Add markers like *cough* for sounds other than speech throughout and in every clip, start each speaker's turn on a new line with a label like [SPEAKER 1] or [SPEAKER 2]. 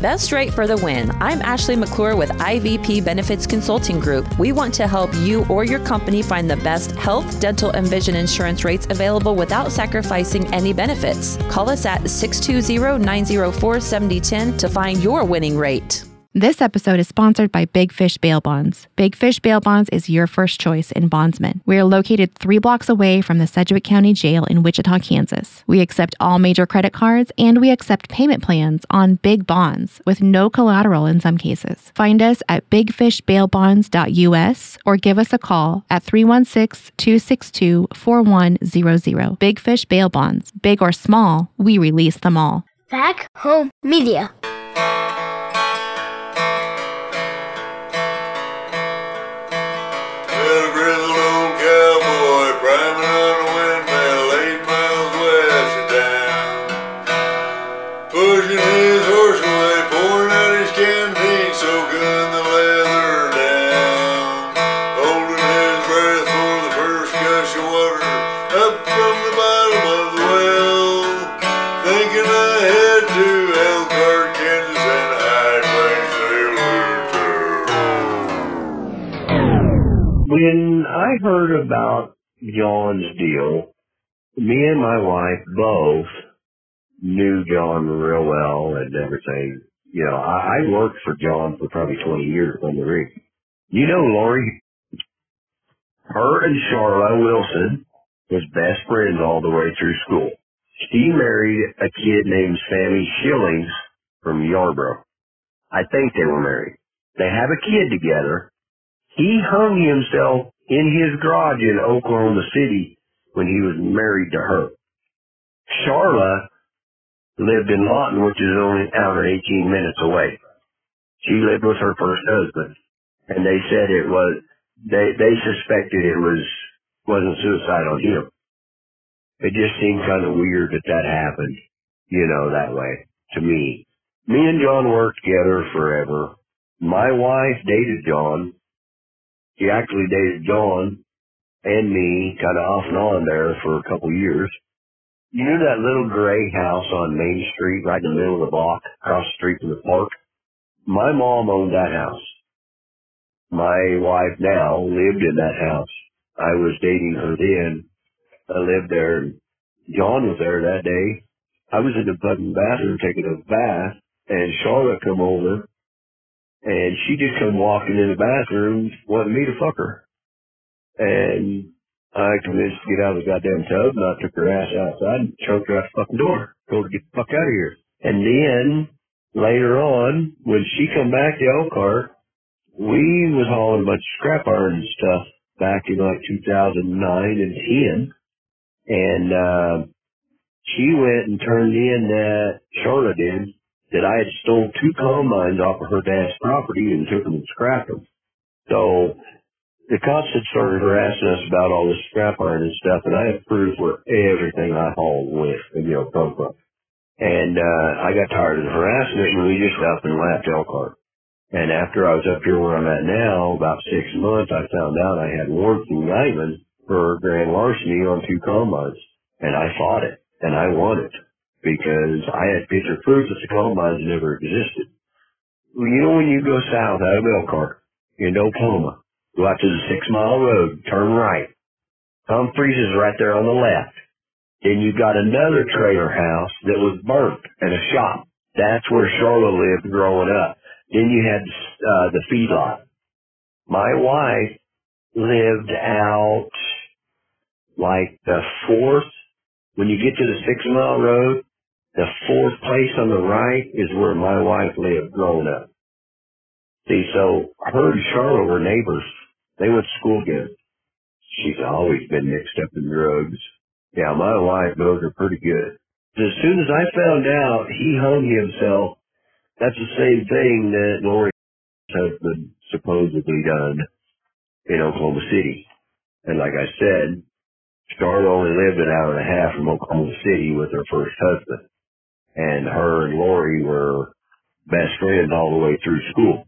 [SPEAKER 1] Best rate for the win. I'm Ashley McClure with IVP Benefits Consulting Group. We want to help you or your company find the best health, dental, and vision insurance rates available without sacrificing any benefits. Call us at 620 904 7010 to find your winning rate.
[SPEAKER 2] This episode is sponsored by Big Fish Bail Bonds. Big Fish Bail Bonds is your first choice in bondsmen. We are located three blocks away from the Sedgwick County Jail in Wichita, Kansas. We accept all major credit cards and we accept payment plans on big bonds with no collateral in some cases. Find us at bigfishbailbonds.us or give us a call at 316 262 4100. Big Fish Bail Bonds. Big or small, we release them all.
[SPEAKER 3] Back Home Media.
[SPEAKER 4] John's deal, me and my wife both knew John real well and everything. You know, I, I worked for John for probably 20 years on the rig. You know, Lori, her and Charla Wilson was best friends all the way through school. She married a kid named Sammy Shillings from Yarbrough. I think they were married. They have a kid together. He hung himself in his garage in Oklahoma City when he was married to her. Charla lived in Lawton, which is only an hour 18 minutes away. She lived with her first husband, and they said it was, they, they suspected it was, wasn't suicide on him. It just seemed kind of weird that that happened, you know, that way, to me. Me and John worked together forever. My wife dated John he actually dated John and me kind of off and on there for a couple years. You know that little gray house on Main Street right in the middle of the block across the street from the park? My mom owned that house. My wife now lived in that house. I was dating her then. I lived there John was there that day. I was in the fucking bathroom taking a bath and Charlotte come over and she just come walking in the bathroom wanting me to fuck her. And I convinced to get out of the goddamn tub and I took her ass outside and choked her out the fucking door. Told her to get the fuck out of here. And then later on, when she come back to Elkhart, we was hauling a bunch of scrap iron and stuff back in like 2009 and 10. And, uh, she went and turned in that Charlotte did that I had stole two combines off of her dad's property and took them and scrapped them. So the cops had started harassing us about all this scrap iron and stuff, and I had proof where everything I hauled went and you know come from. And uh, I got tired of the harassment, and we just up and left Elkhart. And after I was up here where I'm at now, about six months, I found out I had warrants in Guymon for grand larceny on two combines, and I fought it, and I won it because I had picture proof that the combines never existed. You know when you go south out of Elkhart into Oklahoma, go out to the six mile road, turn right. Humphreys is right there on the left. Then you've got another trailer house that was burnt and a shop. That's where Charlotte lived growing up. Then you had uh, the feedlot. My wife lived out like the fourth. When you get to the six mile road, the fourth place on the right is where my wife lived growing up. See, so her and Charlotte were neighbors. They went to school together. She's always been mixed up in drugs. Yeah, my wife knows her pretty good. As soon as I found out he hung himself, that's the same thing that Lori's husband supposedly done in Oklahoma City. And like I said, Charlotte only lived an hour and a half from Oklahoma City with her first husband and her and Lori were best friends all the way through school.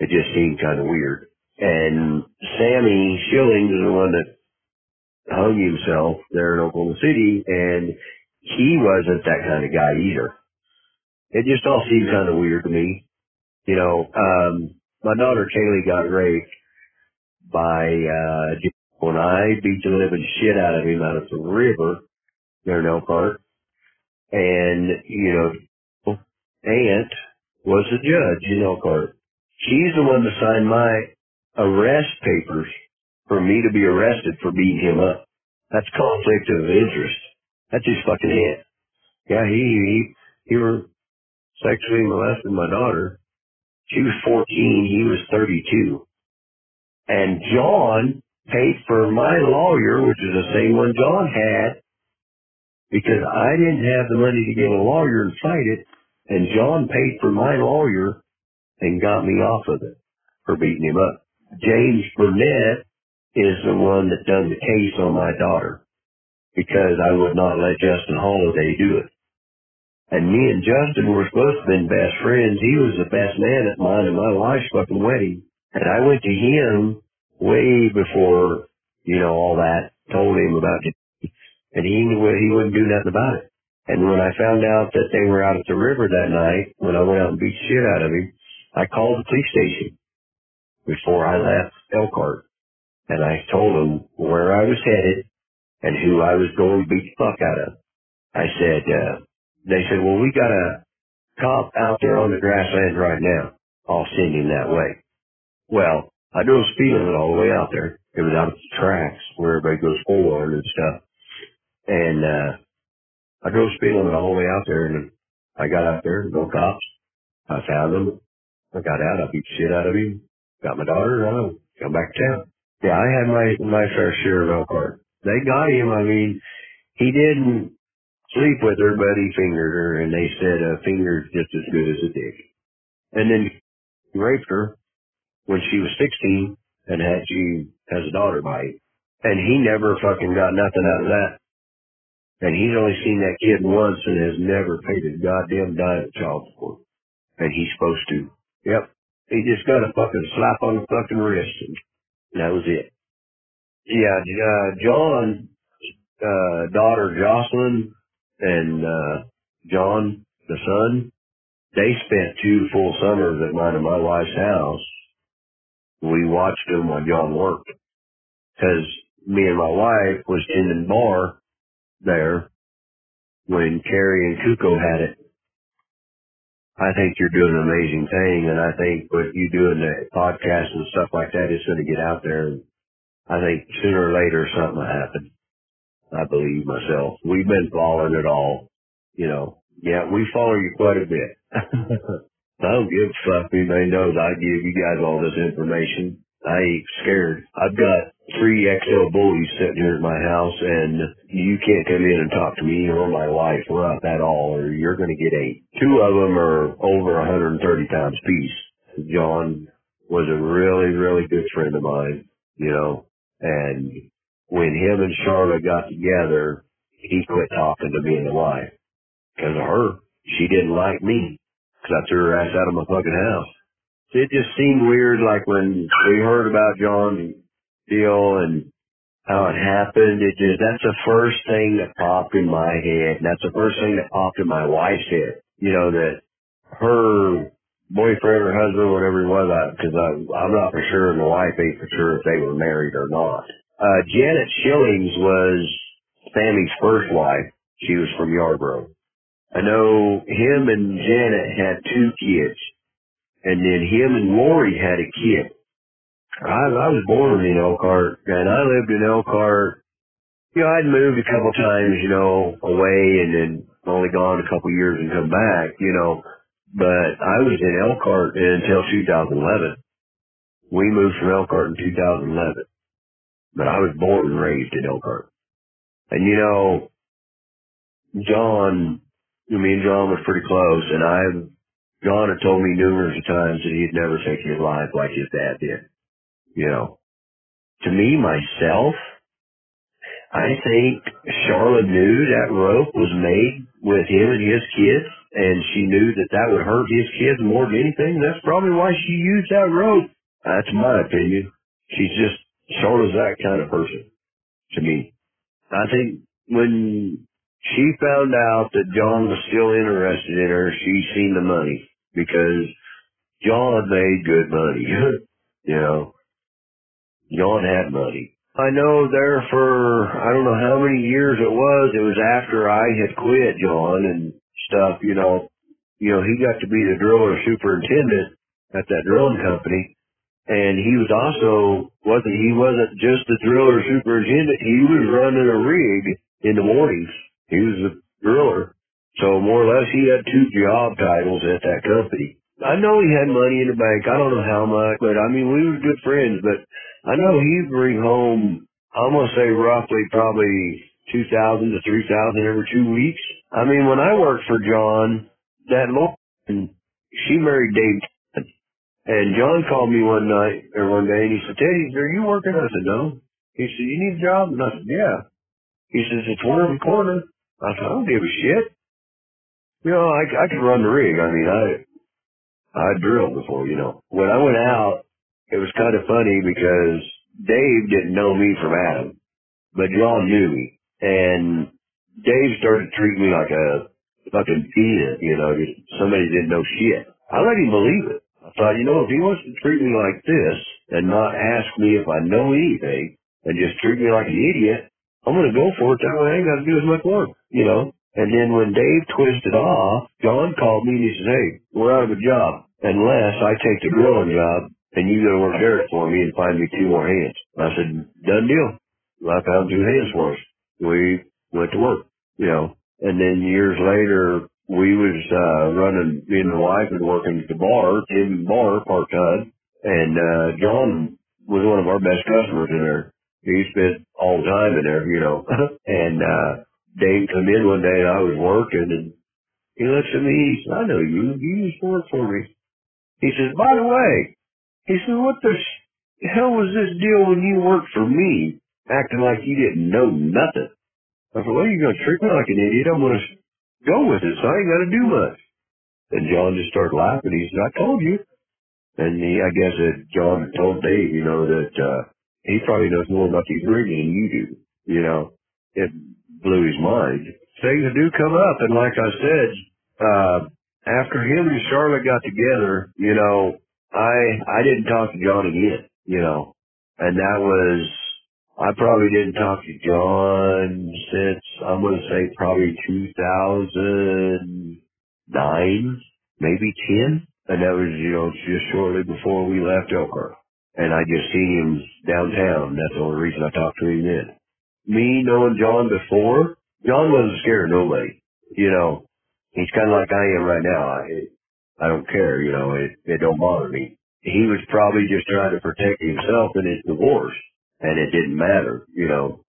[SPEAKER 4] It just seemed kind of weird. And Sammy Shillings is the one that hung himself there in Oklahoma City, and he wasn't that kind of guy either. it just all seemed kind of weird to me. You know, um, my daughter Kaylee got raped by, uh, when I beat the living shit out of him out of the river there in Elkhart. And, you know, aunt was the judge in Elkhart. She's the one that signed my arrest papers for me to be arrested for beating him up. That's conflict of interest. That's his fucking aunt. Yeah, he, he, he were sexually molested my daughter. She was 14, he was 32. And John paid for my lawyer, which is the same one John had, because I didn't have the money to get a lawyer and fight it, and John paid for my lawyer and got me off of it for beating him up. James Burnett is the one that done the case on my daughter because I would not let Justin Holiday do it. And me and Justin were supposed to have been best friends. He was the best man at mine and my wife's fucking wedding. And I went to him way before, you know, all that, told him about. And he knew he wouldn't do nothing about it. And when I found out that they were out at the river that night, when I went out and beat shit out of him, I called the police station before I left Elkhart. And I told them where I was headed and who I was going to beat the fuck out of. I said, uh, they said, well, we got a cop out there on the grasslands right now. I'll send him that way. Well, I drove speed limit all the way out there. It was out at the tracks where everybody goes forward and stuff. And, uh, I drove speed limit all the way out there and I got out there, no cops. I found him. I got out. I beat shit out of him. Got my daughter. I come back to town. Yeah, I had my my fair share of Elkhart. They got him. I mean, he didn't sleep with her, but he fingered her, and they said a finger's just as good as a dick. And then he raped her when she was 16 and had she has a daughter by him. And he never fucking got nothing out of that. And he's only seen that kid once and has never paid a goddamn dime of child support. And he's supposed to. Yep. He just got a fucking slap on the fucking wrist and that was it. Yeah, uh, John, uh, daughter Jocelyn and, uh, John, the son, they spent two full summers at mine and my wife's house. We watched them while John worked. Cause me and my wife was in the bar there when Carrie and Kuko had it. I think you're doing an amazing thing, and I think what you do in the podcast and stuff like that is going to get out there. I think sooner or later something will happen. I believe myself. We've been following it all, you know. Yeah, we follow you quite a bit. *laughs* I don't give a fuck. Anybody knows I give you guys all this information. I ain't scared. I've got three XL bullies sitting here at my house and you can't come in and talk to me or my wife rough at all or you're going to get eight. Two of them are over 130 pounds piece. John was a really, really good friend of mine, you know, and when him and Charlotte got together, he quit talking to me and the wife because of her. She didn't like me because I threw her ass out of my fucking house it just seemed weird, like when we heard about John's deal and how it happened. It just that's the first thing that popped in my head. And that's the first thing that popped in my wife's head. You know that her boyfriend or husband, whatever he was, because I, I'm not for sure, and the wife ain't for sure if they were married or not. Uh, Janet Shillings was Sammy's first wife. She was from Yarbrough. I know him and Janet had two kids. And then him and Lori had a kid. I, I was born in Elkhart and I lived in Elkhart. You know, I'd moved a couple times, you know, away and then only gone a couple years and come back, you know, but I was in Elkhart until 2011. We moved from Elkhart in 2011, but I was born and raised in Elkhart. And you know, John, me and John was pretty close and I John had told me numerous times that he'd never take his life like his dad did. You know, to me, myself, I think Charlotte knew that rope was made with him and his kids, and she knew that that would hurt his kids more than anything. That's probably why she used that rope. That's my opinion. She's just Charlotte's that kind of person to me. I think when she found out that John was still interested in her. She seen the money because John made good money. *laughs* you know, John had money. I know there for I don't know how many years it was. It was after I had quit John and stuff. You know, you know he got to be the driller superintendent at that drilling company, and he was also wasn't he wasn't just the driller superintendent. He was running a rig in the mornings. He was a driller, so more or less he had two job titles at that company. I know he had money in the bank. I don't know how much, but I mean we were good friends. But I know he'd bring home, I'm to say roughly probably 2000 to 3000 every two weeks. I mean, when I worked for John, that Lauren, she married Dave. And John called me one night or one day and he said, Teddy, are you working? I said, no. He said, you need a job? And I said, yeah. He says, it's one every corner. I said, I don't give a shit. You know, I, I could run the rig. I mean, I, I drilled before, you know. When I went out, it was kind of funny because Dave didn't know me from Adam, but John knew me. And Dave started treating me like a fucking peanut, you know, just somebody didn't know shit. I let him believe it. I thought, you know, if he wants to treat me like this and not ask me if I know anything and just treat me like an idiot, I'm going to go for it. That way I ain't got to do as much work, you know. And then when Dave twisted off, John called me and he says, hey, we're out of a job unless I take the drilling job and you go to work there for me and find me two more hands. I said, done deal. I found two hands for us. We went to work, you know, and then years later, we was, uh, running, me and my wife and working at the bar, in bar part time. And, uh, John was one of our best customers in there. He spent all the time in there, you know, *laughs* and, uh, Dave come in one day and I was working and he looks at me, he says, I know you, you used to work for me. He says, by the way, he said, what the hell was this deal when you worked for me, acting like you didn't know nothing? I said, well, you're going to treat me like an idiot. I'm going to go with it, so I ain't got to do much. And John just started laughing. He said, I told you. And he, I guess that John told Dave, you know, that, uh, he probably knows more about these rigging than you do. You know, it blew his mind. Things do come up, and like I said, uh, after him and Charlotte got together, you know, I I didn't talk to John again, you know, and that was I probably didn't talk to John since I'm gonna say probably 2009, maybe 10, and that was you know just shortly before we left Elkhart, and I just seen him downtown. That's the only reason I talked to him then. Me knowing John before, John wasn't scared of nobody, you know. He's kind of like I am right now. I, I don't care, you know, it, it don't bother me. He was probably just trying to protect himself in his divorce, and it didn't matter, you know.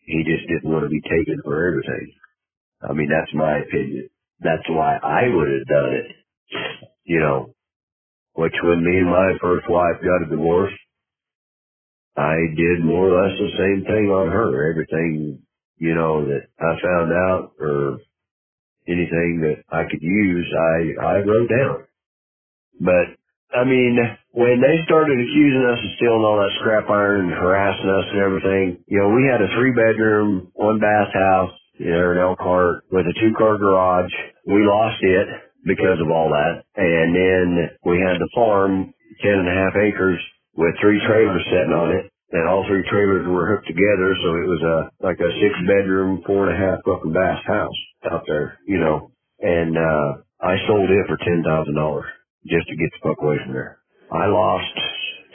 [SPEAKER 4] He just didn't want to be taken for everything. I mean, that's my opinion. That's why I would have done it, you know. Which when me and my first wife got a divorce, I did more or less the same thing on her. Everything, you know, that I found out or anything that I could use, I, I wrote down. But, I mean, when they started accusing us of stealing all that scrap iron and harassing us and everything, you know, we had a three bedroom, one bath house there in Elkhart with a two car garage. We lost it because of all that. And then we had the farm, ten and a half acres with three trailers sitting on it and all three trailers were hooked together, so it was a like a six bedroom, four and a half fucking bath house out there, you know. And uh I sold it for ten thousand dollars just to get the fuck away from there. I lost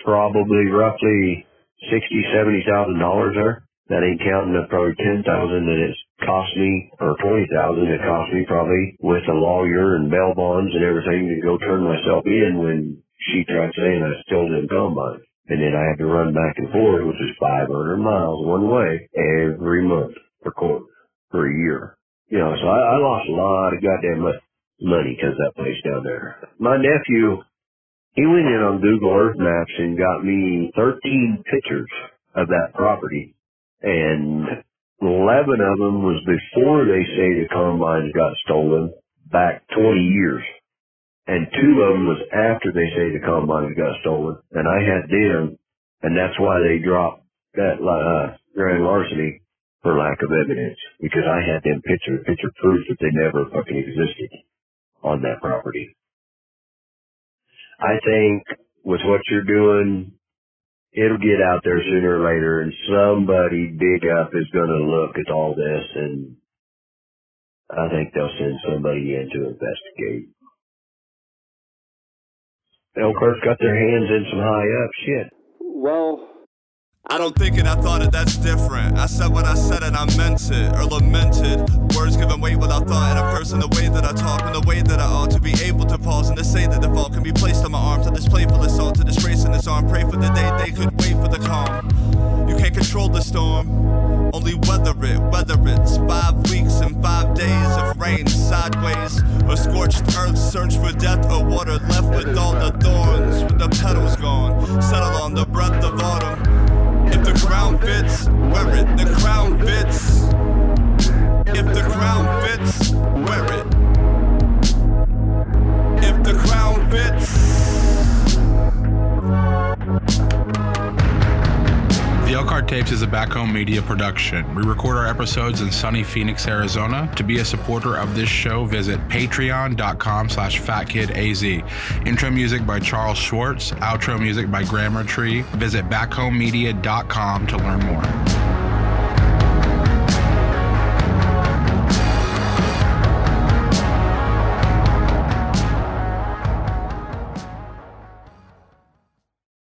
[SPEAKER 4] probably roughly sixty, seventy thousand dollars there. That ain't counting the probably ten thousand that it's cost me, or twenty thousand it cost me probably with a lawyer and bail bonds and everything to go turn myself in when she tried saying I stole them combines. And then I had to run back and forth, which is 500 miles one way every month for court for a year. You know, so I, I lost a lot of goddamn money because that place down there. My nephew, he went in on Google Earth Maps and got me 13 pictures of that property. And 11 of them was before they say the combines got stolen back 20 years and two of them was after they say the combines got stolen, and I had them, and that's why they dropped that uh, grand larceny for lack of evidence because I had them picture picture proof that they never fucking existed on that property. I think with what you're doing, it'll get out there sooner or later and somebody big up is going to look at all this and I think they'll send somebody in to investigate. Elkhart got their hands in some high up shit.
[SPEAKER 5] Well,
[SPEAKER 6] I don't think it, I thought it, that's different. I said what I said and I meant it, or lamented. Words given weight without thought, and a person the way that I talk, and the way that I ought to be able to pause and to say that the fault can be placed on my arm, to this playful assault, to disgrace in this arm. Pray for the day they could wait for the calm. You can't control the storm, only weather it, whether it's five weeks and five days of rain sideways, or scorched earth, search for death, or water left with all the thorns, with the petals gone. Settle on the breath of autumn. If the crown fits, wear it. The crown fits. If the crown fits, wear it. If the crown fits.
[SPEAKER 7] Elkhart Tapes is a back home media production. We record our episodes in sunny Phoenix, Arizona. To be a supporter of this show, visit patreon.com slash fatkidaz. Intro music by Charles Schwartz. Outro music by Grammar Tree. Visit backhomemedia.com to learn more.